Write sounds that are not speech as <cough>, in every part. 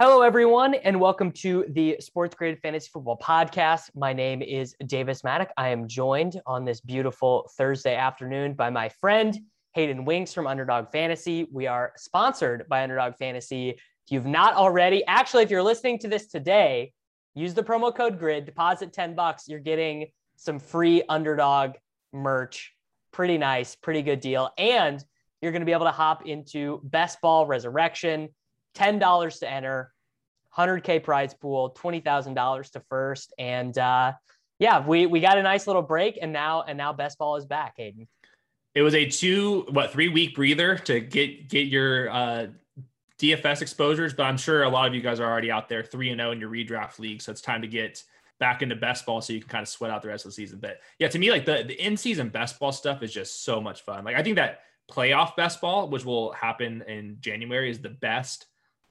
Hello, everyone, and welcome to the Sports Grid Fantasy Football Podcast. My name is Davis Mattek. I am joined on this beautiful Thursday afternoon by my friend Hayden Winks from Underdog Fantasy. We are sponsored by Underdog Fantasy. If you've not already, actually, if you're listening to this today, use the promo code GRID, deposit 10 bucks. You're getting some free Underdog merch. Pretty nice, pretty good deal. And you're going to be able to hop into Best Ball Resurrection $10 to enter, 100K prize pool, $20,000 to first. And uh, yeah, we, we got a nice little break and now, and now best ball is back, Hayden. It was a two, what, three week breather to get, get your uh, DFS exposures, but I'm sure a lot of you guys are already out there three and zero in your redraft league. So it's time to get back into best ball so you can kind of sweat out the rest of the season. But yeah, to me, like the, the in season best ball stuff is just so much fun. Like I think that playoff best ball, which will happen in January, is the best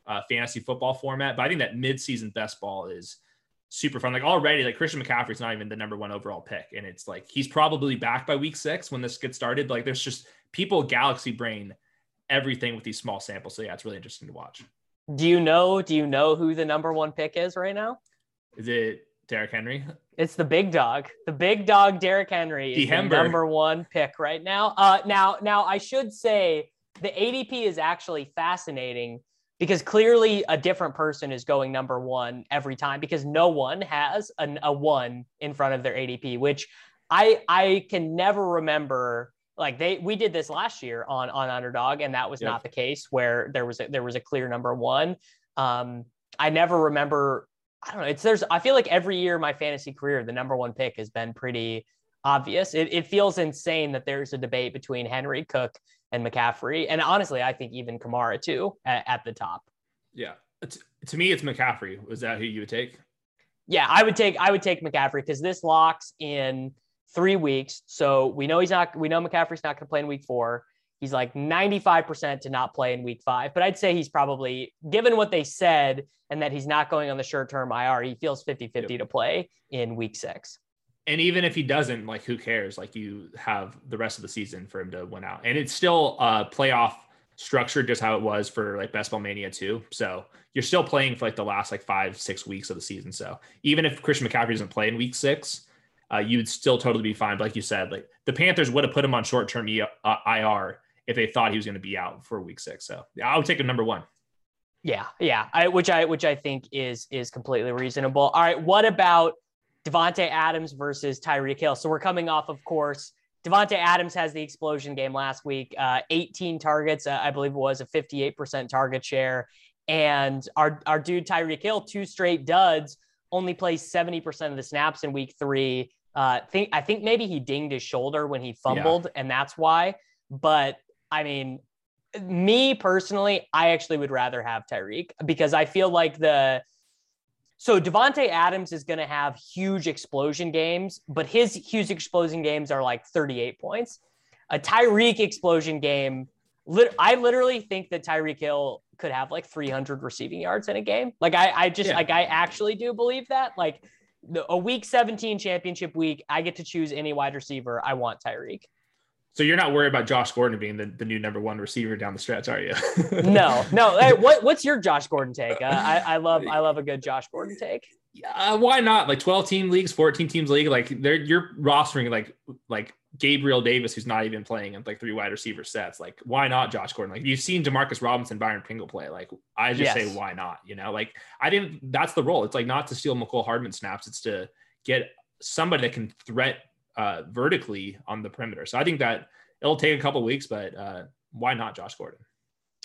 uh, fantasy football format. But I think that midseason best ball is super fun. Like already, like Christian McCaffrey's not even the number one overall pick, and it's like he's probably back by week six when this gets started. Like there's just people galaxy brain everything with these small samples. So yeah, it's really interesting to watch. Do you know? Do you know who the number one pick is right now? Is it Derrick Henry? It's the big dog. The big dog, Derrick Henry, is the number one pick right now. Uh, now, now I should say the ADP is actually fascinating because clearly a different person is going number one every time because no one has an, a one in front of their ADP, which I I can never remember. Like they we did this last year on on underdog, and that was yep. not the case where there was a, there was a clear number one. Um, I never remember. I don't know. It's there's. I feel like every year my fantasy career, the number one pick has been pretty obvious. It, it feels insane that there's a debate between Henry Cook and McCaffrey. And honestly, I think even Kamara too at, at the top. Yeah. It's, to me, it's McCaffrey. Was that who you would take? Yeah, I would take I would take McCaffrey because this locks in three weeks. So we know he's not we know McCaffrey's not gonna play in week four. He's like 95% to not play in week five. But I'd say he's probably given what they said and that he's not going on the short term IR, he feels 50-50 yep. to play in week six and even if he doesn't, like who cares? Like you have the rest of the season for him to win out, and it's still a playoff structure, just how it was for like Best Ball Mania too. So you're still playing for like the last like five six weeks of the season. So even if Christian McCaffrey doesn't play in Week Six, uh, you'd still totally be fine. But like you said, like the Panthers would have put him on short term uh, IR if they thought he was going to be out for Week Six. So I would take him number one. Yeah, yeah, I, which I which I think is is completely reasonable. All right, what about Davante Adams versus Tyreek Hill. So we're coming off, of course, Davante Adams has the explosion game last week, uh, 18 targets, uh, I believe it was a 58% target share. And our, our dude Tyreek Hill, two straight duds, only plays 70% of the snaps in week three. Uh, think I think maybe he dinged his shoulder when he fumbled, yeah. and that's why. But I mean, me personally, I actually would rather have Tyreek because I feel like the so Davante Adams is going to have huge explosion games, but his huge explosion games are like 38 points. A Tyreek explosion game, lit- I literally think that Tyreek Hill could have like 300 receiving yards in a game. Like I, I just yeah. like I actually do believe that. Like the, a Week 17 championship week, I get to choose any wide receiver. I want Tyreek. So you're not worried about Josh Gordon being the, the new number one receiver down the stretch, are you? <laughs> no, no. Hey, what, what's your Josh Gordon take? Uh, I, I love I love a good Josh Gordon take. Uh, why not? Like 12 team leagues, 14 teams league. Like they're you're rostering like like Gabriel Davis, who's not even playing in like three wide receiver sets. Like why not Josh Gordon? Like you've seen Demarcus Robinson, Byron Pringle play. Like I just yes. say why not? You know, like I didn't. That's the role. It's like not to steal Mecole Hardman snaps. It's to get somebody that can threat uh, vertically on the perimeter. So I think that it'll take a couple weeks, but uh, why not Josh Gordon?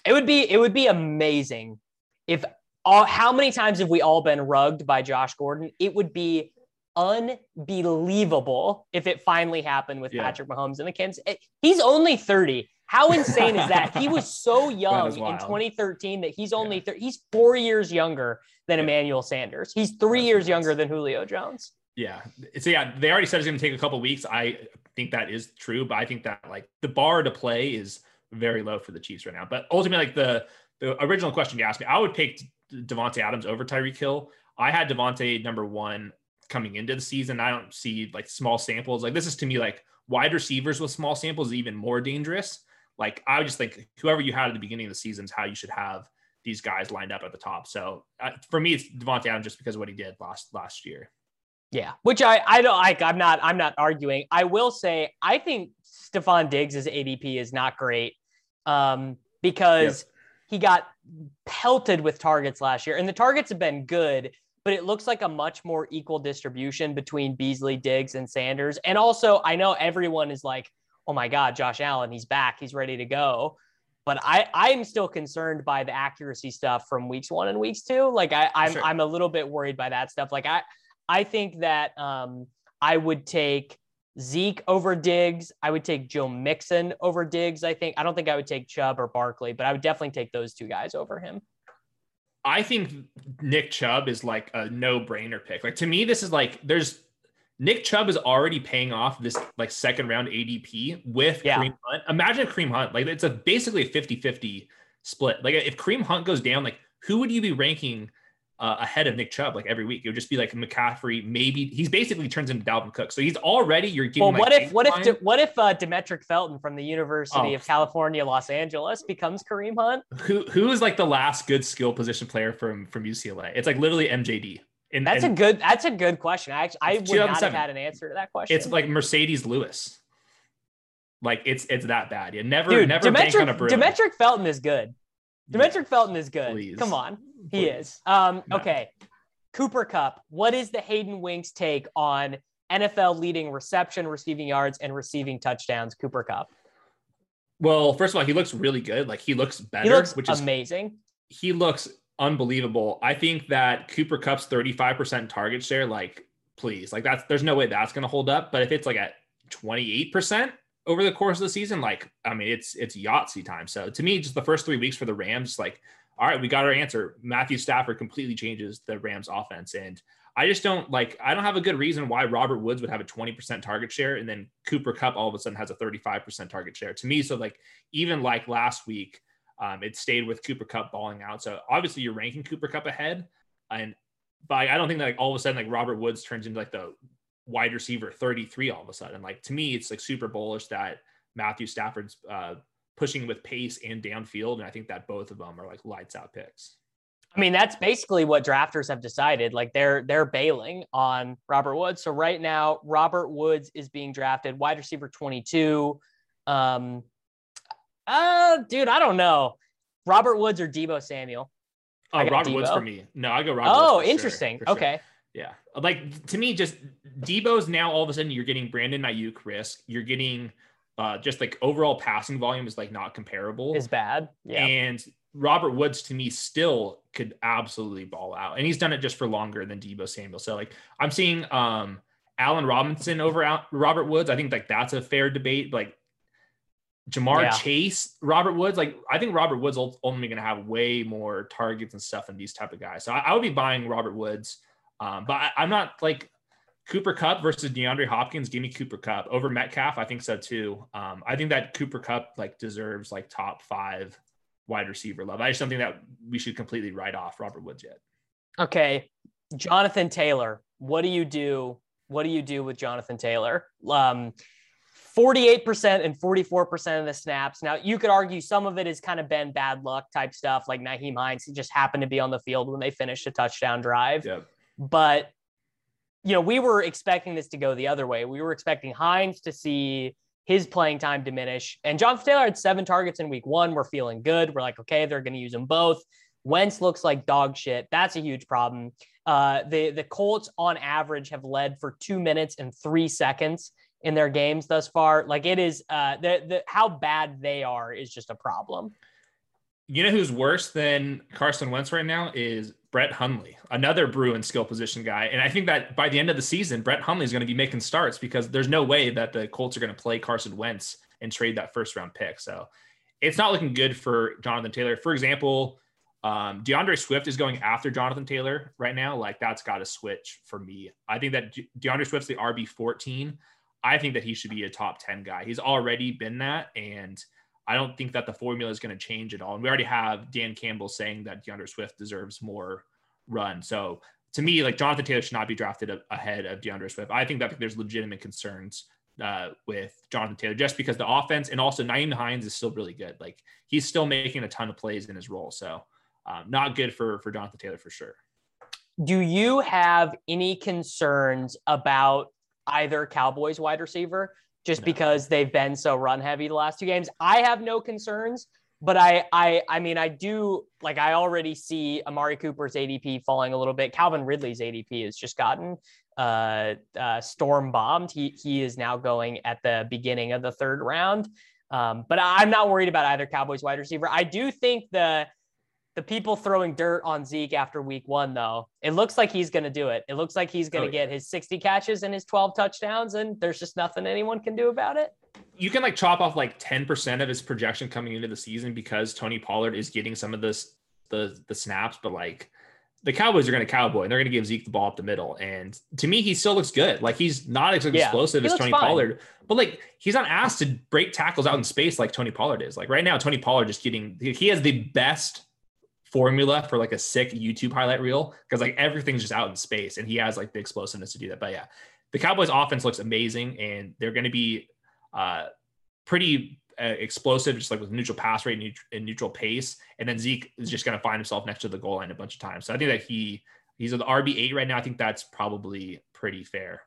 It would be it would be amazing if all how many times have we all been rugged by Josh Gordon? It would be unbelievable if it finally happened with Yeah. Patrick Mahomes and the Kansas. He's only 30. How insane is that? He was so <laughs> young in 2013 that he's only thir- he's 4 years younger than Yeah. Emmanuel Sanders. He's 3 That's years nuts. younger than Julio Jones. Yeah. So yeah, they already said it's going to take a couple weeks. I think that is true, but I think that like the bar to play is very low for the Chiefs right now. But ultimately, like the the original question you asked me, I would pick Davante Adams over Tyreek Hill. I had Davante number one coming into the season. I don't see like small samples. Like this is to me like wide receivers with small samples is even more dangerous. Like I would just think whoever you had at the beginning of the season is how you should have these guys lined up at the top. So uh, for me, it's Davante Adams just because of what he did last last year. Yeah, which I I don't like. I'm not I'm not arguing. I will say I think Stefon Diggs' ADP is not great um, because he got pelted with targets last year, and the targets have been good, but it looks like a much more equal distribution between Beasley, Diggs, and Sanders. And also, I know everyone is like, "Oh my God, Josh Allen, he's back, he's ready to go." But I I'm still concerned by the accuracy stuff from weeks one and weeks two. Like I I'm Sure. I'm a little bit worried by that stuff. Like I I think that um, I would take Zeke over Diggs. I would take Joe Mixon over Diggs. I think I don't think I would take Chubb or Barkley, but I would definitely take those two guys over him. I think Nick Chubb is like a no-brainer pick. Like to me, this is like there's Nick Chubb is already paying off this like second round ADP with Yeah. Kareem Hunt. Imagine Kareem Hunt. Like it's a basically a 50-50 split. Like if Kareem Hunt goes down, like who would you be ranking uh, ahead of Nick Chubb like every week? It would just be like McCaffrey. Maybe he's basically turns into Dalvin Cook. So he's already you're getting. Well, like, what if what if what if uh, Demetric Felton from the University Oh. of California, Los Angeles becomes Kareem Hunt? who who is like the last good skill position player from from UCLA? It's like literally MJD. And, That's and a good that's a good question. I actually I would not have had an answer to that question. it's like Marcedes Lewis. Like it's it's that bad. You never Dude, never bank on a Bruin. Demetric Felton is good. Demetric Felton is good. Please. Come on. He please. is. Um, No. okay. Cooper Kupp. What is the Hayden Winks take on NFL leading reception, receiving yards, and receiving touchdowns? Cooper Kupp. Well, first of all, he looks really good. Like he looks better, He looks which is amazing. he looks unbelievable. I think that Cooper Kupp's 35% target share, like, please, like that's there's no way that's gonna hold up. But if it's like at 28% over the course of the season, like, I mean, it's it's Yahtzee time. So to me, just the first three weeks for the Rams, like, all right, we got our answer. Matthew Stafford completely changes the Rams offense. And I just don't like I don't have a good reason why Robert Woods would have a 20% target share and then Cooper Kupp all of a sudden has a 35% target share. To me, so like even like last week, um, it stayed with Cooper Kupp balling out. So obviously you're ranking Cooper Kupp ahead, and but I don't think that like all of a sudden like Robert Woods turns into like the wide receiver 33 all of a sudden. Like to me, it's like super bullish that Matthew Stafford's uh, pushing with pace and downfield, and I think that both of them are like lights out picks. I mean, that's basically what drafters have decided. Like they're they're bailing on Robert Woods. So right now, Robert Woods is being drafted wide receiver 22. Um uh dude, I don't know. Robert Woods or Deebo Samuel. Oh, Robert Woods for me. No, I go Robert. Oh, Woods for sure, interesting. sure. Okay. Yeah. Like to me, just Deebo's now all of a sudden you're getting Brandon Aiyuk risk. You're getting uh just like overall passing volume is like not comparable. Is bad. Yeah. And Robert Woods to me still could absolutely ball out. And he's done it just for longer than Deebo Samuel. So like I'm seeing um Allen Robinson over out Robert Woods. I think like that's a fair debate. Like Ja'Marr Yeah. Chase, Robert Woods, like I think Robert Woods only going to have way more targets and stuff than these type of guys. So I, I would be buying Robert Woods, um, but I, I'm not like Cooper Kupp versus DeAndre Hopkins. Give me Cooper Kupp over Metcalf. I think so too. Um, I think that Cooper Kupp like deserves like top five wide receiver love. I just don't think that we should completely write off Robert Woods yet. Okay. Jonathan Taylor. What do you do? What do you do with Jonathan Taylor? Um 48% and 44% of the snaps. Now, you could argue some of it has kind of been bad luck type stuff, like Nyheim Hines. He just happened to be on the field when they finished a touchdown drive. Yep. But, you know, we were expecting this to go the other way. We were expecting Hines to see his playing time diminish. And Jonathan Taylor had seven targets in week one. We're feeling good. We're like, okay, they're going to use them both. Wentz looks like dog shit. That's a huge problem. Uh, the the Colts on average have led for two minutes and three seconds in their games thus far. Like it is, uh, the the how bad they are is just a problem. You know who's worse than Carson Wentz right now is Brett Hundley, another Bruin skill position guy. And I think that by the end of the season, Brett Hundley is going to be making starts because there's no way that the Colts are going to play Carson Wentz and trade that first round pick. So it's not looking good for Jonathan Taylor. For example, um, D'Andre Swift is going after Jonathan Taylor right now. Like that's got to switch for me. I think that D'Andre Swift's the RB 14. I think that he should be a top 10 guy. He's already been that. And I don't think that the formula is going to change at all. And we already have Dan Campbell saying that D'Andre Swift deserves more run. So to me, like Jonathan Taylor should not be drafted ahead of D'Andre Swift. I think that there's legitimate concerns uh, with Jonathan Taylor just because the offense and also Nyheim Hines is still really good. Like he's still making a ton of plays in his role. So um, not good for for Jonathan Taylor for sure. Do you have any concerns about either Cowboys wide receiver just no. because they've been so run heavy the last two games? I have no concerns, but I I I mean I do like I already see Amari Cooper's ADP falling a little bit. Calvin Ridley's ADP has just gotten uh, uh, storm bombed. He he is now going at the beginning of the third round. Um, but I'm not worried about either Cowboys wide receiver. I do think the the people throwing dirt on Zeke after week one, though, it looks like he's going to do it. It looks like he's going to oh, yeah. get his 60 catches and his 12 touchdowns, and there's just nothing anyone can do about it. You can like chop off like 10% of his projection coming into the season because Tony Pollard is getting some of this the the snaps, but like the Cowboys are going to cowboy and they're going to give Zeke the ball up the middle. And to me, he still looks good. Like he's not as explosive yeah, as Tony fine. Pollard, but like he's not asked to break tackles out in space like Tony Pollard is. Like right now, Tony Pollard just getting he has the best formula for like a sick YouTube highlight reel because like everything's just out in space and he has like the explosiveness to do that. But yeah, the Cowboys offense looks amazing and they're going to be uh, pretty uh, explosive, just like with neutral pass rate and, and neutral pace. And then Zeke is just going to find himself next to the goal line a bunch of times. So I think that he he's the RB eight right now. I think that's probably pretty fair.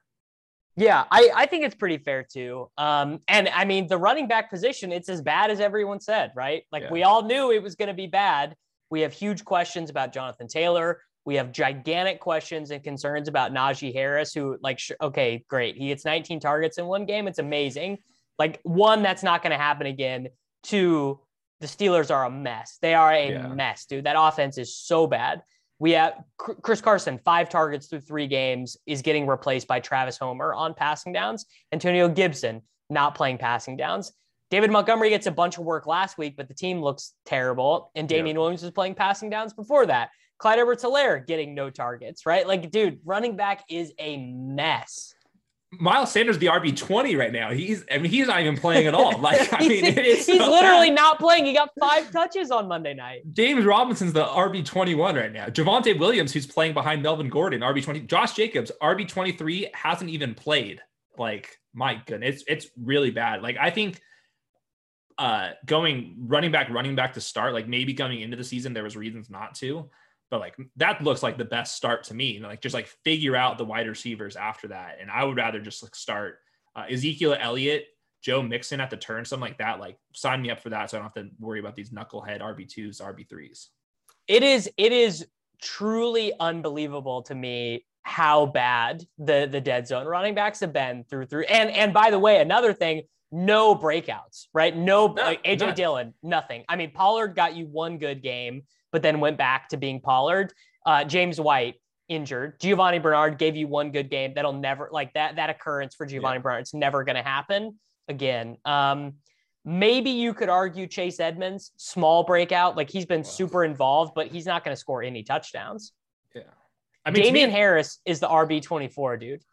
Yeah, I, I think it's pretty fair too. Um, and I mean, the running back position, it's as bad as everyone said, right? Like yeah. we all knew it was going to be bad. We have huge questions about Jonathan Taylor. We have gigantic questions and concerns about Najee Harris, who, like, okay, great. He gets 19 targets in one game. It's amazing. Like, one, that's not going to happen again. Two, the Steelers are a mess. They are a yeah. mess, dude. That offense is so bad. We have Chris Carson, five targets through three games, is getting replaced by Travis Homer on passing downs. Antonio Gibson not playing passing downs. David Montgomery gets a bunch of work last week, but the team looks terrible. And Damien Williams was playing passing downs before that. Clyde Edwards Helaire getting no targets, right? Like, dude, running back is a mess. Miles Sanders the RB twenty right now. He's I mean he's not even playing at all. <laughs> Like I mean he's so literally bad. not playing. He got five touches on Monday night. James Robinson's the RB twenty one right now. Javonte Williams who's playing behind Melvin Gordon RB twenty. Josh Jacobs RB twenty three hasn't even played. Like my goodness, it's, it's really bad. Like I think uh going running back running back to start like maybe coming into the season there was reasons not to but like that looks like the best start to me. Like just like figure out the wide receivers after that. And i would rather just like start uh, ezekiel elliott joe mixon at the turn something like that like sign me up for that so i don't have to worry about these knucklehead rb2s rb3s it is it is truly unbelievable to me how bad the the dead zone running backs have been through through and and by the way another thing no breakouts, right? No, no like AJ none. Dillon, nothing. I mean, Pollard got you one good game, but then went back to being Pollard. Uh, James White injured. Giovani Bernard gave you one good game. That'll never like that. That occurrence for Giovani yeah. Bernard, it's never going to happen again. Um, maybe you could argue Chase Edmonds, small breakout. Like he's been wow. super involved, but he's not going to score any touchdowns. Yeah. I mean, Damien me, Harris is the RB 24, dude.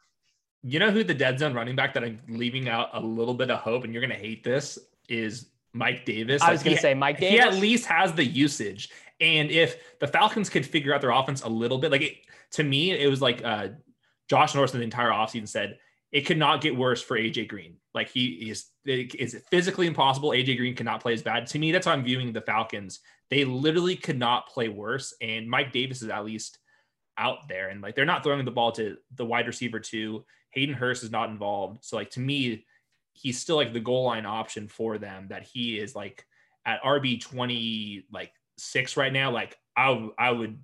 You know who the dead zone running back that I'm leaving out a little bit of hope, and you're going to hate this is Mike Davis. I was going to say Mike Davis. He at least has the usage, and if the Falcons could figure out their offense a little bit, like it, to me, it was like uh, Josh Norris in the entire offseason said it could not get worse for AJ Green. Like he is, is it physically impossible? AJ Green cannot play as bad. To me, that's how I'm viewing the Falcons. They literally could not play worse, and Mike Davis is at least out there, and like they're not throwing the ball to the wide receiver too Hayden Hurst is not involved. So like to me, he's still like the goal line option for them that he is like at RB 20 like 6 right now like I I would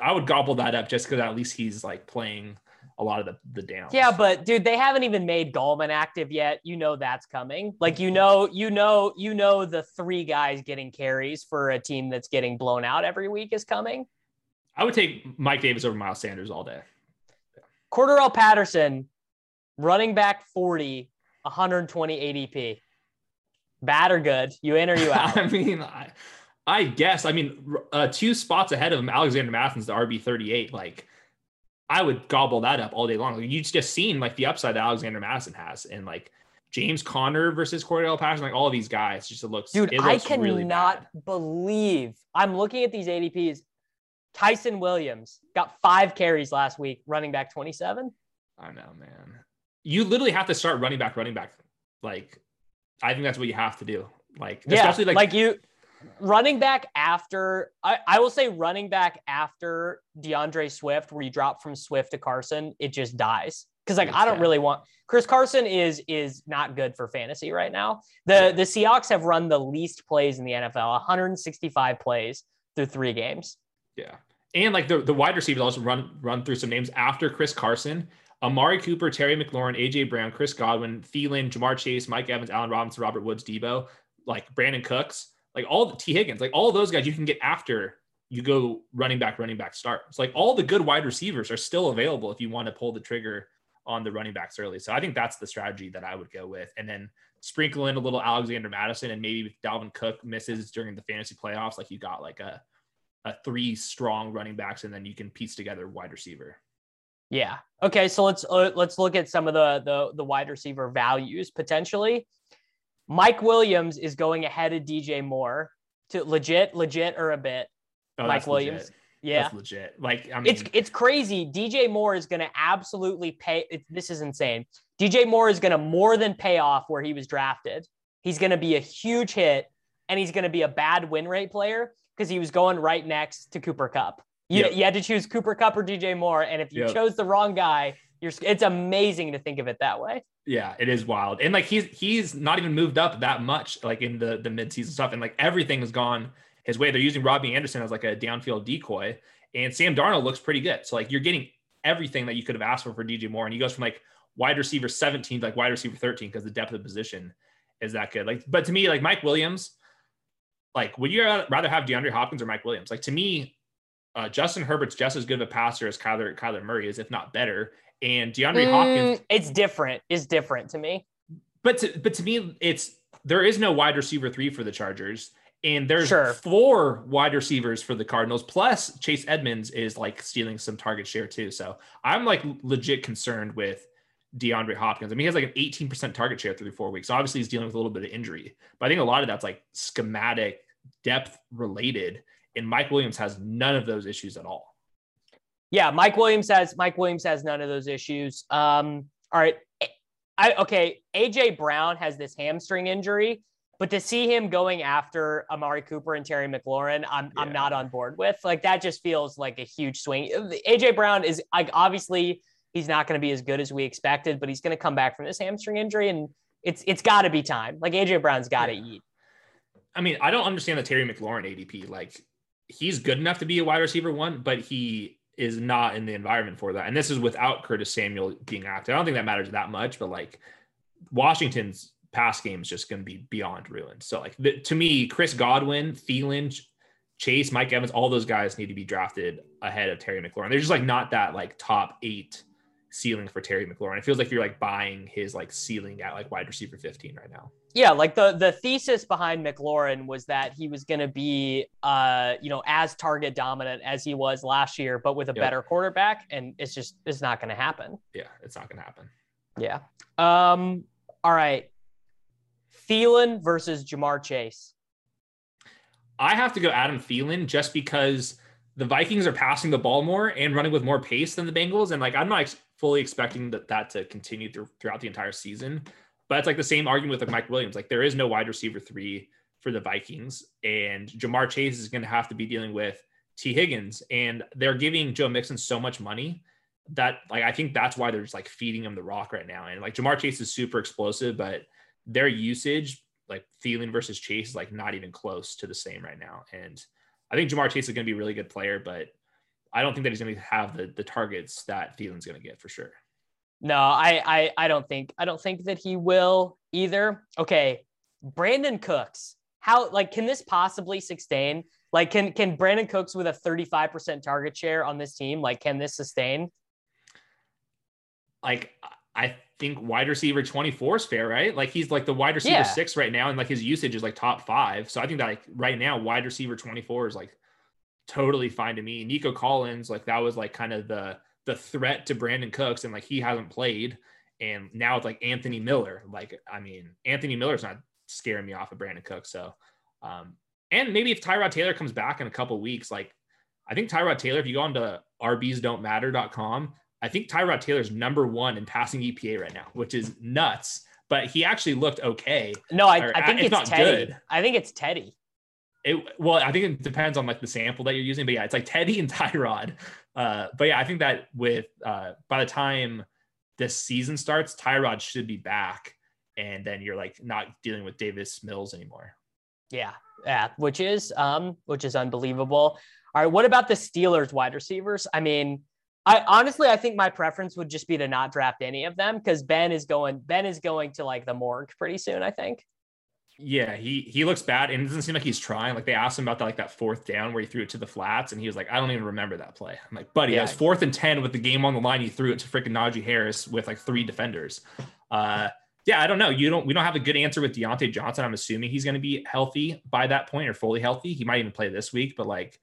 I would gobble that up just cuz at least he's like playing a lot of the the downs. Yeah, but dude, they haven't even made Gallman active yet. You know that's coming. Like you know, you know, you know the three guys getting carries for a team that's getting blown out every week is coming. I would take Mike Davis over Miles Sanders all day. Cordarrelle Patterson, running back 40, 120 ADP. Bad or good? You in or you <laughs> out? I mean, I, I guess. I mean, uh, two spots ahead of him, Alexander Mattison's the RB thirty eight. Like, I would gobble that up all day long. Like, you just seen like the upside that Alexander Mattison has, and like James Conner versus Cordarrelle Patterson, like all of these guys, just it looks. Dude, it I looks cannot really believe I'm looking at these ADPs. Ty'Son Williams got five carries last week, running back 27. I know, man. You literally have to start running back, running back. Like, I think that's what you have to do. Like, Yeah, especially like, like you running back after I, I will say running back after D'Andre Swift, where you drop from Swift to Carson, it just dies. Because like I don't really want Chris Carson is is not good for fantasy right now. The Yeah. the Seahawks have run the least plays in the NFL, 165 plays through three games. Yeah. And like the, the wide receivers also run run through some names after Chris Carson. Amari Cooper, Terry McLaurin, AJ Brown, Chris Godwin, Thielen, Ja'Marr Chase, Mike Evans, Allen Robinson, Robert Woods, Deebo, like Brandin Cooks, like all the Tee Higgins, like all those guys you can get after you go running back, running back start. It's like all the good wide receivers are still available if you want to pull the trigger on the running backs early. So I think that's the strategy that I would go with. And then sprinkle in a little Alexander Mattison and maybe if Dalvin Cook misses during the fantasy playoffs, like you got like a a three strong running backs, and then you can piece together wide receiver. Yeah. Okay. So let's uh, let's look at some of the the the wide receiver values potentially. Mike Williams is going ahead of DJ Moore to legit, legit or a bit. Oh, Mike Williams. legit. Yeah. That's legit. Like I mean, it's it's crazy. DJ Moore is going to absolutely pay. It, this is insane. DJ Moore is going to more than pay off where he was drafted. He's going to be a huge hit, and he's going to be a bad win rate player because he was going right next to Cooper Kupp. You, Yep. you had to choose Cooper Kupp or DJ Moore, and if you Yep. chose the wrong guy, you're. It's amazing to think of it that way. yeah, it is wild. And like he's he's not even moved up that much, like in the the midseason stuff, and like everything has gone his way. They're using Robbie Anderson as like a downfield decoy, and Sam Darnold looks pretty good. So like you're getting everything that you could have asked for for DJ Moore, and he goes from like wide receiver 17 to like wide receiver 13 because the depth of position is that good. Like, but to me, like Mike Williams, like would you rather have DeAndre Hopkins or Mike Williams? Like to me, uh, Justin Herbert's just as good of a passer as Kyler Kyler Murray is, if not better. And DeAndre Hopkins, Mm, it's different. It's different to me. but to, but to me, it's there is no wide receiver three for the Chargers, and there's Sure. four wide receivers for the Cardinals. Plus, Chase Edmonds is like stealing some target share too. So I'm like legit concerned with DeAndre Hopkins. I mean, he has like an 18% target share through four weeks. So obviously, he's dealing with a little bit of injury, but I think a lot of that's like schematic depth related. And Mike Williams has none of those issues at all. Yeah, Mike Williams has Mike Williams has none of those issues. Um, all right. I okay, AJ Brown has this hamstring injury, but to see him going after Amari Cooper and Terry McLaurin, I'm I'm not on board with. Like that just feels like a huge swing. AJ Brown is like obviously he's not going to be as good as we expected, but he's going to come back from this hamstring injury and it's it's got to be time. Like AJ Brown's got to Yeah. eat. I mean, I don't understand the Terry McLaurin ADP. Like, he's good enough to be a wide receiver one, but he is not in the environment for that. And this is without Curtis Samuel being active. I don't think that matters that much, but like Washington's pass game is just going to be beyond ruined. So, like, the, to me, Chris Godwin, Thielen, Chase, Mike Evans, all those guys need to be drafted ahead of Terry McLaurin. They're just like not that like top eight ceiling for Terry McLaurin. It feels like you're like buying his like ceiling at like wide receiver 15 right now. Yeah, like the the thesis behind McLaurin was that he was going to be, uh, you know, as target dominant as he was last year, but with a Yep. better quarterback, and it's just it's not going to happen. Yeah, it's not going to happen. Yeah. Um. All right. Thielen versus Ja'Marr Chase. I have to go Adam Thielen just because the Vikings are passing the ball more and running with more pace than the Bengals. And like, I'm not fully expecting that, that to continue through, throughout the entire season. But it's like the same argument with like Mike Williams. Like, there is no wide receiver three for the Vikings. And Ja'Marr Chase is going to have to be dealing with Tee Higgins. And they're giving Joe Mixon so much money that, like, I think that's why they're just like feeding him the rock right now. And like, Ja'Marr Chase is super explosive, but their usage like Thielen versus Chase is like not even close to the same right now. And I think Ja'Marr Chase is going to be a really good player, but I don't think that he's going to have the the targets that Thielen's going to get for sure. No, I, I I don't think I don't think that he will either. Okay, Brandin Cooks. How like can this possibly sustain? Like can can Brandin Cooks with a 35% target share on this team, like can this sustain? Like I think wide receiver 24 is fair, right? Like he's like the wide receiver Yeah. six right now, and like his usage is like top five. So I think that like right now, wide receiver 24 is like totally fine to me. Nico Collins, like that was like kind of the the threat to Brandin Cooks, and like he hasn't played. And now it's like Anthony Miller. Like, I mean, Anthony Miller's not scaring me off of Brandin Cooks. So um, and maybe if Tyrod Taylor comes back in a couple weeks, like I think Tyrod Taylor, if you go on to rbsdon'tmatter.com, I think Tyrod Taylor's number one in passing EPA right now, which is nuts. But he actually looked okay. No, I, Or, I think it's it's Teddy. good. I think it's Teddy. It well, I think it depends on like the sample that you're using, but yeah, it's like Teddy and <laughs> Tyrod. Uh, but yeah, I think that with uh, by the time this season starts, Tyrod should be back, and then you're like not dealing with Davis Mills anymore. Yeah, yeah, which is um, which is unbelievable. All right, what about the Steelers wide receivers? I mean, I honestly I think my preference would just be to not draft any of them because Ben is going Ben is going to like the morgue pretty soon. I think. Yeah, he he looks bad, and it doesn't seem like he's trying. Like they asked him about that, like that fourth down where he threw it to the flats, and he was like, "I don't even remember that play." I'm like, "Buddy, Yeah. that was fourth and ten with the game on the line. You threw it to freaking Najee Harris with like three defenders." Uh, yeah, I don't know. You don't. We don't have a good answer with Diontae Johnson. I'm assuming he's going to be healthy by that point or fully healthy. He might even play this week, but like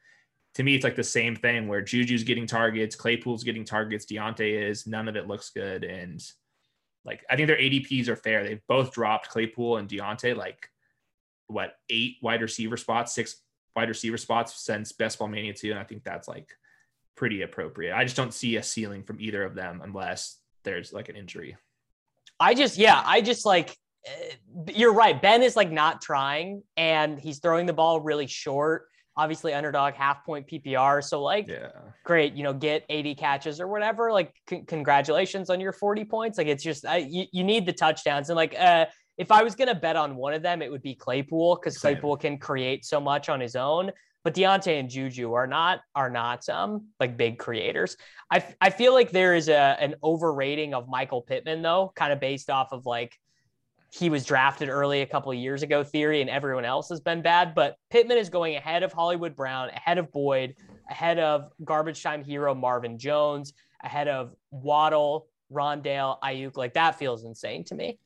to me, it's like the same thing where Juju's getting targets, Claypool's getting targets, Diontae is. None of it looks good, and like I think their ADPs are fair. They've both dropped Claypool and Diontae like what eight wide receiver spots, six wide receiver spots since Best Ball Mania 2. And I think that's like pretty appropriate. I just don't see a ceiling from either of them unless there's like an injury. I just, yeah, I just like, eh, you're right. Ben is like not trying and he's throwing the ball really short. Obviously, underdog half point PPR. So, like, Yeah. great, you know, get 80 catches or whatever. Like, c- congratulations on your 40 points. Like, it's just, I, you, you need the touchdowns. And, like, uh, if I was going to bet on one of them, it would be Claypool because Claypool can create so much on his own. But Diontae and Juju are not are not um like big creators. I, f- I feel like there is a an overrating of Michael Pittman though, kind of based off of like he was drafted early a couple of years ago theory, and everyone else has been bad. But Pittman is going ahead of Hollywood Brown, ahead of Boyd, ahead of garbage time hero Marvin Jones, ahead of Waddle, Rondale, Aiyuk. Like that feels insane to me.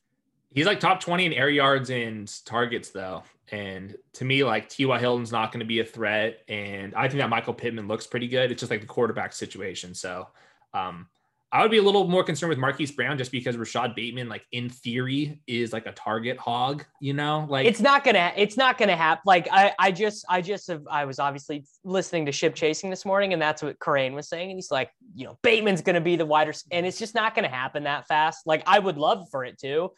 He's like top 20 in air yards and targets, though. And to me, like T.Y. Hilton's not going to be a threat. And I think that Michael Pittman looks pretty good. It's just like the quarterback situation. So um, I would be a little more concerned with Marquise Brown just because Rashod Bateman, like in theory, is like a target hog, you know? Like it's not gonna it's not gonna happen like i i just i just have i was obviously listening to ship chasing this morning and that's what Corain was saying and he's like you know bateman's gonna be the wider and it's just not gonna happen that fast. Like i would love for it to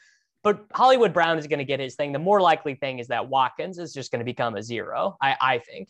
but hollywood brown is gonna get his thing. The more likely thing is that watkins is just gonna become a zero i i think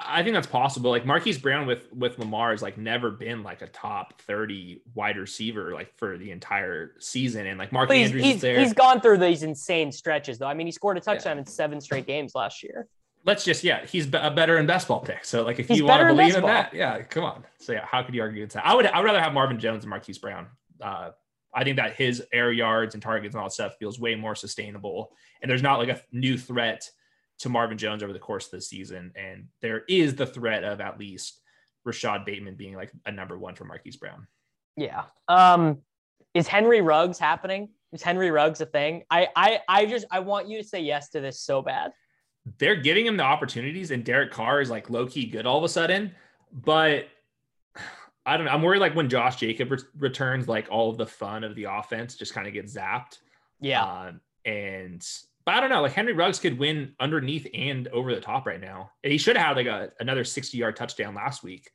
I think that's possible. Like Marquise Brown with with Lamar has like never been like a top 30 wide receiver like for the entire season. And like Mark Andrews he's, is there. he's gone through these insane stretches though i mean he scored a touchdown in seven straight games last year let's just yeah, he's a better in best ball pick. So like if He's you want to better in believe in that, yeah, come on. So yeah, how could you argue against that? I would I would rather have Marvin Jones and Marquise Brown. Uh, I think that his air yards and targets and all that stuff feels way more sustainable, and there's not like a new threat to Marvin Jones over the course of the season, and there is the threat of at least Rashod Bateman being like a number one for Marquise Brown. Yeah. Um, is Henry Ruggs happening? Is Henry Ruggs a thing? I, I, I just, I want you to say yes to this so bad. they're giving him the opportunities, and Derek Carr is like low key good all of a sudden. But I don't know. I'm worried like when Josh Jacob re- returns, like all of the fun of the offense just kind of gets zapped. Yeah. Um, and but I don't know. Like Henry Ruggs could win underneath and over the top right now. And he should have had like a, another 60 yard touchdown last week.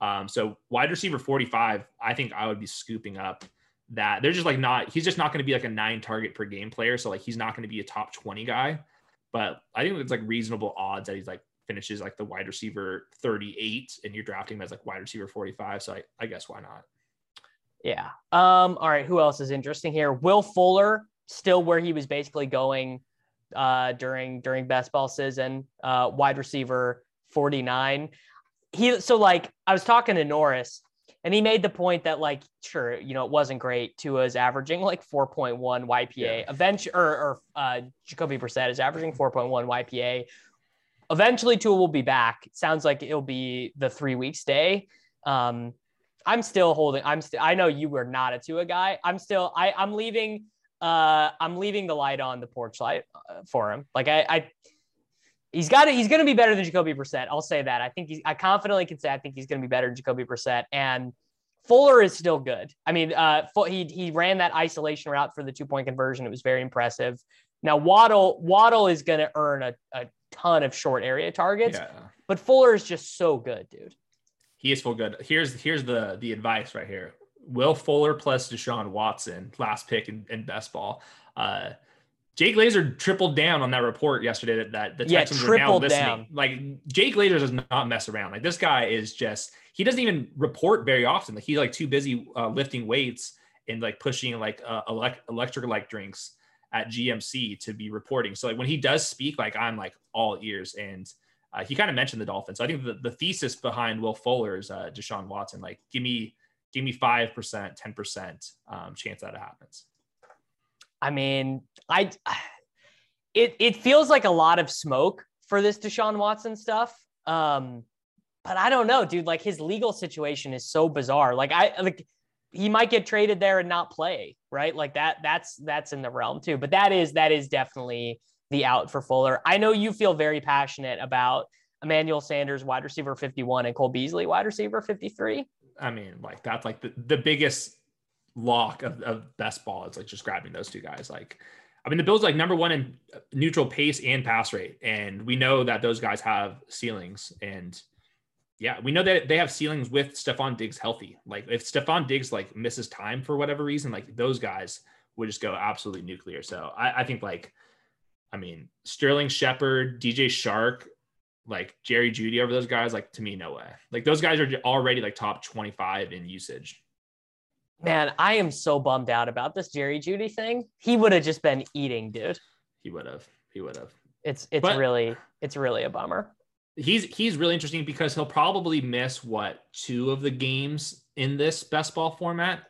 Um, so wide receiver 45, I think I would be scooping up that. They're just like not. He's just not going to be like a nine target per game player. So like he's not going to be a top 20 guy. But I think it's like reasonable odds that he's like finishes like the wide receiver 38 and you're drafting him as like wide receiver 45. So I, I guess why not? yeah. Um, all right. Who else is interesting here? Will Fuller still where he was basically going uh, during, during best ball season, uh, wide receiver 49. he so like I was talking to Norris and he made the point that like sure you know it wasn't great. Tua is averaging like 4.1 YPA Yeah. eventually or, or uh, Jacoby Brissett is averaging 4.1 YPA eventually Tua will be back. It sounds like it'll be the three week stay um I'm still holding I'm still I know you were not a Tua guy. I'm still I I'm leaving uh I'm leaving the light on the porch light uh, for him like I I He's got it. He's going to be better than Jacoby Brissett. I'll say that. I think he's. I confidently can say I think he's going to be better than Jacoby Brissett. And Fuller is still good. I mean, uh, he he ran that isolation route for the two point conversion. It was very impressive. Now Waddle Waddle is going to earn a, a ton of short area targets, Yeah. but Fuller is just so good, dude. He is full good. Here's here's the the advice right here. Will Fuller plus Deshaun Watson, last pick in, in best ball. Uh, Jay Glazer tripled down on that report yesterday that, that the Yeah, Texans are now listening. down. Like Jay Glazer does not mess around. Like this guy is just he doesn't even report very often. Like he's like too busy uh, lifting weights and like pushing like uh, elect- electric like drinks at GMC to be reporting. So like when he does speak, like I'm like all ears and. Uh, he kind of mentioned the Dolphins. So I think the, the thesis behind Will Fuller is uh, Deshaun Watson. Like, give me, give me five percent, ten percent um, chance that it happens. I mean, I it it feels like a lot of smoke for this Deshaun Watson stuff. Um, but I don't know, dude. Like his legal situation is so bizarre. Like I like he might get traded there and not play, right? Like that that's that's in the realm too. But that is that is definitely the out for Fuller. I know you feel very passionate about Emmanuel Sanders, wide receiver 51, and Cole Beasley, wide receiver 53. I mean, like that's like the, the biggest lock of, of best ball is like just grabbing those two guys. Like, I mean, the Bills like number one in uh, neutral pace and pass rate, and we know that those guys have ceilings. And yeah, we know that they have ceilings with Stefon Diggs healthy. Like, if Stefon Diggs like misses time for whatever reason, like those guys would just go absolutely nuclear. So I, I think like, I mean, Sterling Shepard, DJ Chark, like Jerry Jeudy over those guys, like to me, no way. Like those guys are already like top 25 in usage. Man, I am so bummed out about this Jerry Jeudy thing. He would have just been eating, dude. He would have. He would have. It's it's But- really it's really a bummer. He's he's really interesting because he'll probably miss what two of the games in this best ball format.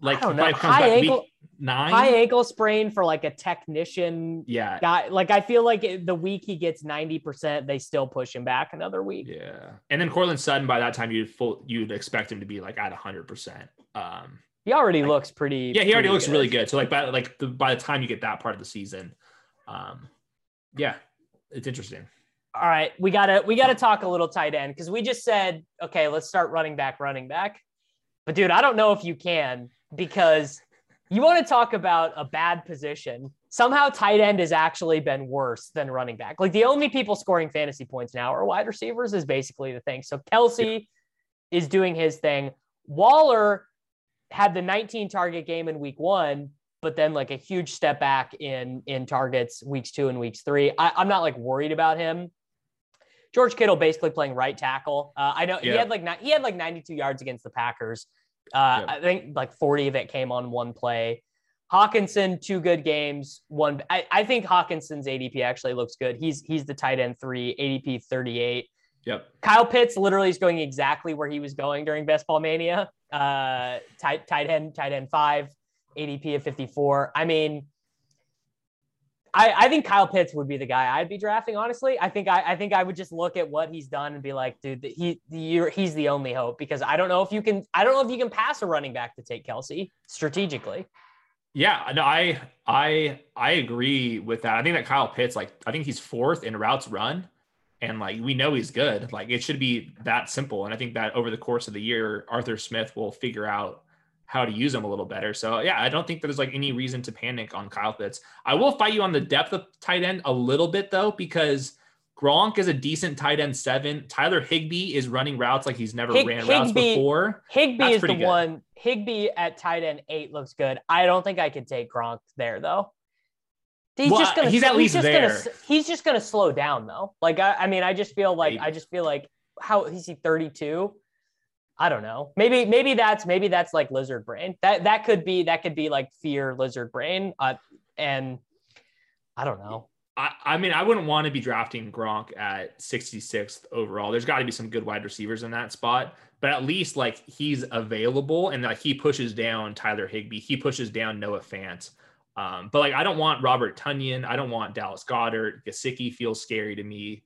Like I don't know. High back ankle- nine. High ankle sprain for like a technician yeah. guy. Like I feel like the week he gets ninety percent, they still push him back another week. Yeah. And then Courtland Sutton, by that time you'd full you'd expect him to be like at hundred percent. Um He already Like- looks pretty. yeah, he already looks really good. So like by like the by the time you get that part of the season, um yeah, it's interesting. All right, we gotta we gotta talk a little tight end because we just said okay, let's start running back, running back. But dude, I don't know if you can because you want to talk about a bad position. Somehow tight end has actually been worse than running back. Like the only people scoring fantasy points now are wide receivers is basically the thing. So Kelsey is doing his thing. Waller had the 19 target game in week one, but then like a huge step back in in targets weeks two and weeks three. I, I'm not like worried about him. George Kittle basically playing right tackle. Uh, I know he had like he had like 92 yards against the Packers. Uh, Yeah. I think like 40 of it came on one play. Hockenson, two good games. One, I, I think Hockenson's ADP actually looks good. He's he's the tight end three, ADP 38. Yep. Kyle Pitts literally is going exactly where he was going during Best Ball Mania. Uh, tight tight end tight end five, ADP of 54. I mean, I, I think Kyle Pitts would be the guy I'd be drafting. Honestly, I think I, I think I would just look at what he's done and be like, dude, he he's the only hope because I don't know if you can I don't know if you can pass a running back to take Kelsey strategically. Yeah, no, I I I agree with that. I think that Kyle Pitts, like, I think he's fourth in routes run, and like we know he's good. Like it should be that simple. And I think that over the course of the year, Arthur Smith will figure out how to use him a little better. So yeah, I don't think there's like any reason to panic on Kyle Pitts. I will fight you on the depth of tight end a little bit though, because Gronk is a decent tight end seven. Tyler Higbee is running routes like he's never Hig- ran routes Higbee- before. Higbee That's is the good. one. Higbee at tight end eight looks good. I don't think I could take Gronk there though. He's Well, just gonna. Uh, he's at least just there. Gonna, he's just gonna slow down though. Like I, I mean, I just feel like I just feel like how is he thirty two? I don't know. Maybe maybe that's maybe that's like lizard brain. That that could be that could be like fear lizard brain. Uh, and I don't know. I, I mean, I wouldn't want to be drafting Gronk at 66th overall. There's got to be some good wide receivers in that spot, but at least like he's available and like he pushes down Tyler Higbee, he pushes down Noah Fant. Um, but like I don't want Robert Tonyan, I don't want Dallas Goedert. Gesicki feels scary to me.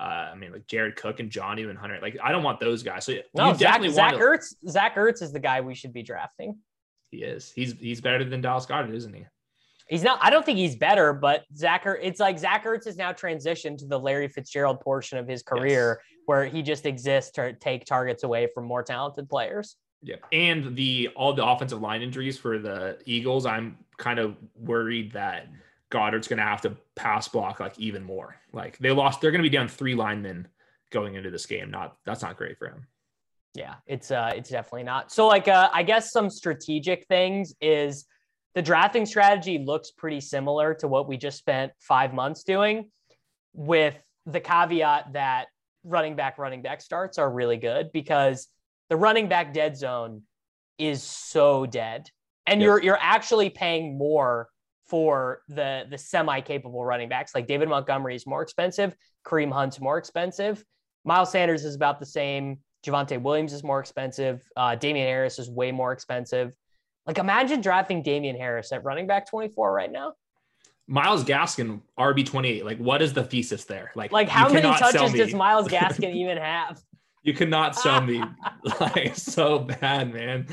Uh, I mean, like Jared Cook and Jonnu and Hunter. Like I don't want those guys. So No, Zach, Zach to- Ertz. Zach Ertz is the guy we should be drafting. He is. He's he's better than Dallas Goedert, isn't he? He's not. I don't think he's better, but Zach. Er- It's like Zach Ertz has now transitioned to the Larry Fitzgerald portion of his career, where he just exists to take targets away from more talented players. Yeah. And the all the offensive line injuries for the Eagles, I'm kind of worried that Goedert's gonna have to pass block like even more. Like they lost, they're gonna be down three linemen going into this game. Not that's not great for him. Yeah, it's uh, it's definitely not. So like, uh, I guess some strategic things is the drafting strategy looks pretty similar to what we just spent five months doing, with the caveat that running back running back starts are really good because the running back dead zone is so dead, and Yep. you're you're actually paying more for the the semi capable running backs. Like David Montgomery is more expensive, Kareem Hunt's more expensive, Miles Sanders is about the same. Javonte Williams is more expensive. Uh, Damien Harris is way more expensive. Like, imagine drafting Damien Harris at running back 24 right now. Myles Gaskin, RB 28. Like, what is the thesis there? Like, Like, how many touches does Myles <laughs> Gaskin even have? You cannot sell me <laughs> like so bad, man.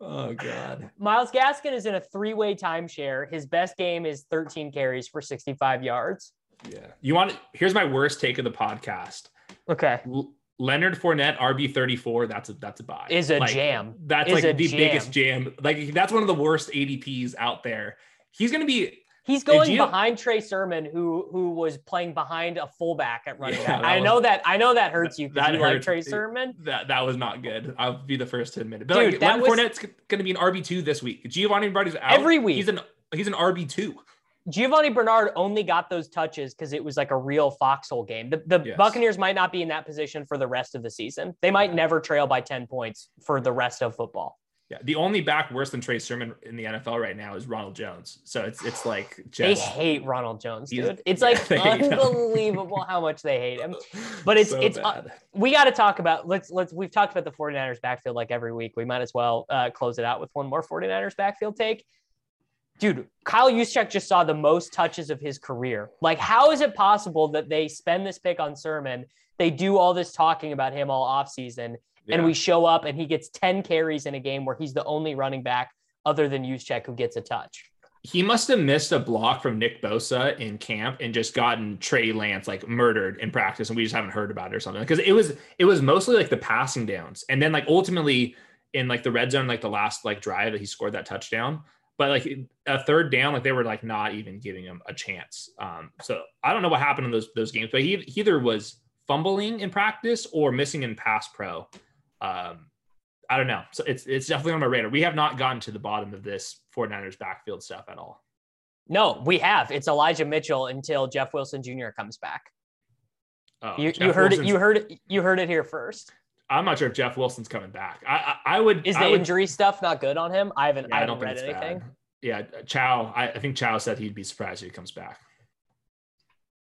Oh god. Myles Gaskin is in a three way timeshare. His best game is 13 carries for 65 yards. Yeah. You want here's my worst take of the podcast. Okay. L- Leonard Fournette RB 34. That's a that's a buy. Is a Like, jam. That's Is like the jam. biggest jam. Like that's one of the worst ADPs out there. He's gonna be He's going you- behind Trey Sermon, who who was playing behind a fullback at running Yeah, back. I was- know that I know that hurts you because you like. Trey Sermon. that that was not good. I'll be the first to admit it. But Dude, like, that was- Fournette's gonna be an RB two this week. Giovani Bernard's out Every week. He's an he's an RB two. Giovani Bernard only got those touches because it was like a real foxhole game. The, the Yes. Buccaneers might not be in that position for the rest of the season. They might never trail by 10 points for the rest of football. Yeah, the only back worse than Trey Sermon in the NFL right now is Ronald Jones. So it's it's like <sighs> They hate Ronald Jones, dude. It's yeah, like <laughs> they hate him. unbelievable how much they hate him. <laughs> But it's so it's uh, we got to talk about let's let's we've talked about the 49ers backfield like every week. We might as well uh, close it out with one more 49ers backfield take. Dude, Kyle Juszczyk just saw the most touches of his career. Like, how is it possible that they spend this pick on Sermon? They do all this talking about him all offseason, Yeah. and we show up and he gets 10 carries in a game where he's the only running back other than Juszczyk who gets a touch. he must have missed a block from Nick Bosa in camp and just gotten Trey Lance like murdered in practice, and we just haven't heard about it or something. Because it was it was mostly like the passing downs, and then like ultimately in like the red zone, like the last like drive that he scored that touchdown. But like a third down, like they were like not even giving him a chance. Um, so I don't know what happened in those those games, but he, he either was fumbling in practice or missing in pass pro. Um, I don't know. So it's it's definitely on my radar. We have not gotten to the bottom of this 49ers backfield stuff at all. No, we have. It's Elijah Mitchell until Jeff Wilson Jr. comes back. Oh, You, you heard Wilson's- it. You heard it. You heard it here first. I'm not sure if Jeff Wilson's coming back. I I, I would. Is I the would, injury stuff not good on him? I haven't. yeah, I I haven't don't read anything. bad. Yeah, Chow. I, I think Chow said he'd be surprised if he comes back.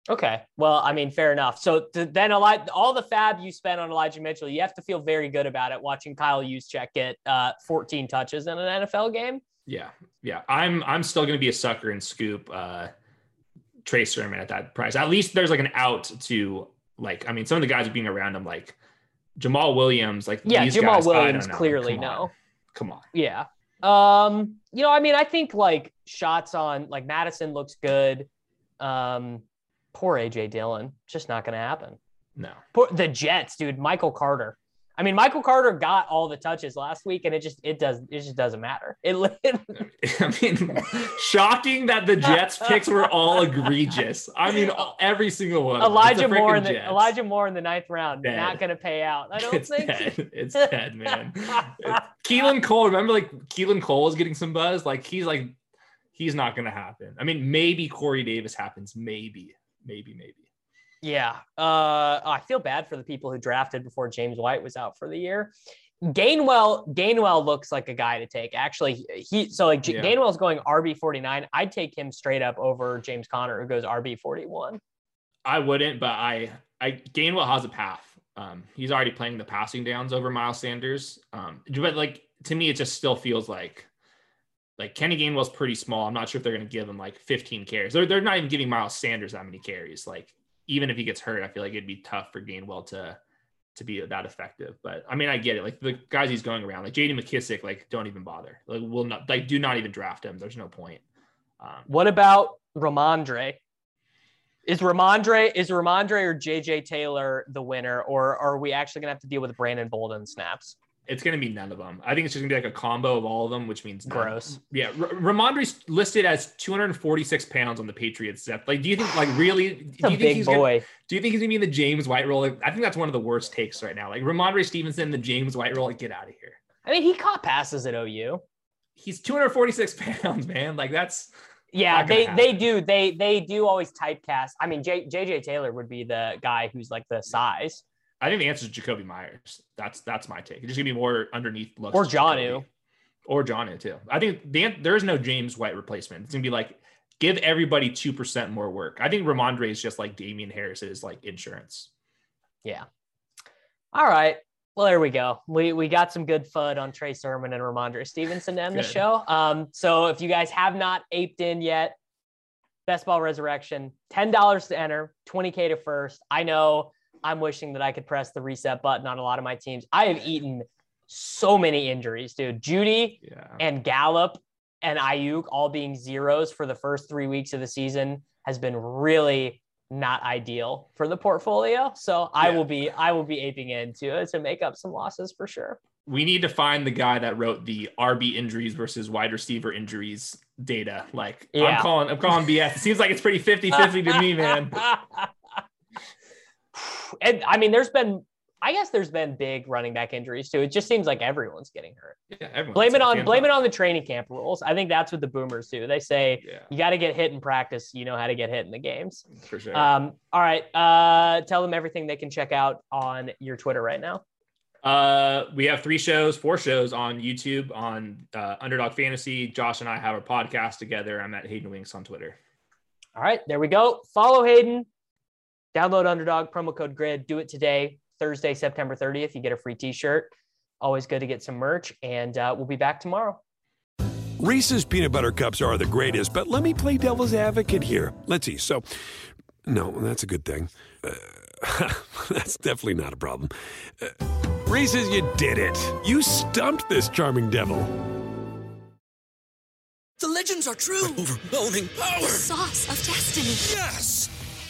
Okay. Well, I mean, fair enough. So th- then Eli- all the fab you spent on Elijah Mitchell, you have to feel very good about it watching Kyle Juszczyk get uh, 14 touches in an NFL game. Yeah, yeah. I'm I'm still going to be a sucker and scoop uh, Trey Sermon at that price. At least there's like an out to like. I mean, some of the guys being around him, like Jamaal Williams, like Yeah, Jamaal guys, Williams clearly Come on. no. Come on. Yeah. Um, you know, I mean, I think like shots on like Mattison looks good. Um, poor AJ Dillon, just not going to happen. No. Poor, the Jets, dude. Michael Carter. I mean, Michael Carter got all the touches last week, and it just it does it just doesn't matter. It, <laughs> <laughs> I mean, shocking that the Jets picks were all egregious. I mean, every single one. of them. It's Elijah Moore in the Jets. Elijah Moore in the ninth round, Dead. not going to pay out. I don't it's think. dead. It's dead, man. Keelan Cole, remember like Keelan Cole is getting some buzz. Like he's like, he's not gonna happen. I mean, maybe Corey Davis happens. Maybe, maybe, maybe. Yeah. Uh, I feel bad for the people who drafted before James White was out for the year. Gainwell Gainwell looks like a guy to take. Actually, he so like Yeah. Gainwell's going RB forty nine. I'd take him straight up over James Conner, who goes RB forty one. I wouldn't, but I I Gainwell has a path. Um, he's already playing the passing downs over Miles Sanders. Um, but like to me, it just still feels like like Kenny Gainwell's pretty small. I'm not sure if they're going to give him like 15 carries. They're they're not even giving Miles Sanders that many carries. Like even if he gets hurt, I feel like it'd be tough for Gainwell to to be that effective. But I mean, I get it. Like the guys he's going around, like J.D. McKissic, like don't even bother. Like will not like do not even draft him. There's no point. Um, What about Rhamondre? Is Rhamondre is Rhamondre or JJ Taylor the winner, or are we actually gonna have to deal with Brandon Bolden snaps? It's going to be none of them. I think it's just going to be like a combo of all of them, which means none. Gross. Yeah, R- Rhamondre's listed as 246 pounds on the Patriots depth. Like, do you think like really? Do a you think big he's boy. Gonna, do you think he's going to be in the James White role? Like, I think that's one of the worst takes right now. Like Rhamondre Stevenson, the James White role. Like, get out of here. I mean, he caught passes at OU. He's 246 <laughs> pounds, man. Like that's Yeah, they happen. they do they they do always typecast. I mean, J, JJ Taylor would be the guy who's like the size, I think the answer is Jakobi Meyers. That's that's my take. It's just gonna be more underneath looks. or. Jonnu. or Jonnu too. I think the, there is no James White replacement. It's gonna be like give everybody two percent more work. I think Rhamondre is just like Damian Harris is like insurance. Yeah. All right. Well, there we go. We we got some good fud on Trey Sermon and Rhamondre Stevenson to end the show. Um, so if you guys have not aped in yet, Best Ball Resurrection, ten dollars to enter, twenty k to first. I know I'm wishing that I could press the reset button on a lot of my teams. I have eaten so many injuries, dude. Jeudy Yeah. and Gallup and Aiyuk all being zeros for the first three weeks of the season has been really not ideal for the portfolio. So I will be I will be aping into it to make up some losses for sure. We need to find the guy that wrote the RB injuries versus wide receiver injuries data. Like Yeah. I'm calling I'm calling BS. It seems like it's pretty 50-50 to me, man. <laughs> and I mean, there's been I guess there's been big running back injuries too. It just seems like everyone's getting hurt. Yeah, everyone. Blame it on blame it on the training camp rules. I think that's what the boomers do. They say Yeah, you got to get hit in practice. You know how to get hit in the games. for sure. Um, all right. Uh, tell them everything they can check out on your Twitter right now. Uh, we have three shows, four shows on YouTube on uh, Underdog Fantasy. Josh and I have a podcast together. I'm at Hayden Winks on Twitter. All right, there we go. Follow Hayden. Download Underdog promo code Grid. Do it today, Thursday, September 30th. You get a free T-shirt. Always good to get some merch, and uh, we'll be back tomorrow. Reese's peanut butter cups are the greatest, but let me play devil's advocate here. Let's see. So, no, that's a good thing. Uh, <laughs> that's definitely not a problem. Uh, Reese's, you did it. You stumped this charming devil. The legends are true. overwhelming power! The Sauce of destiny. Yes!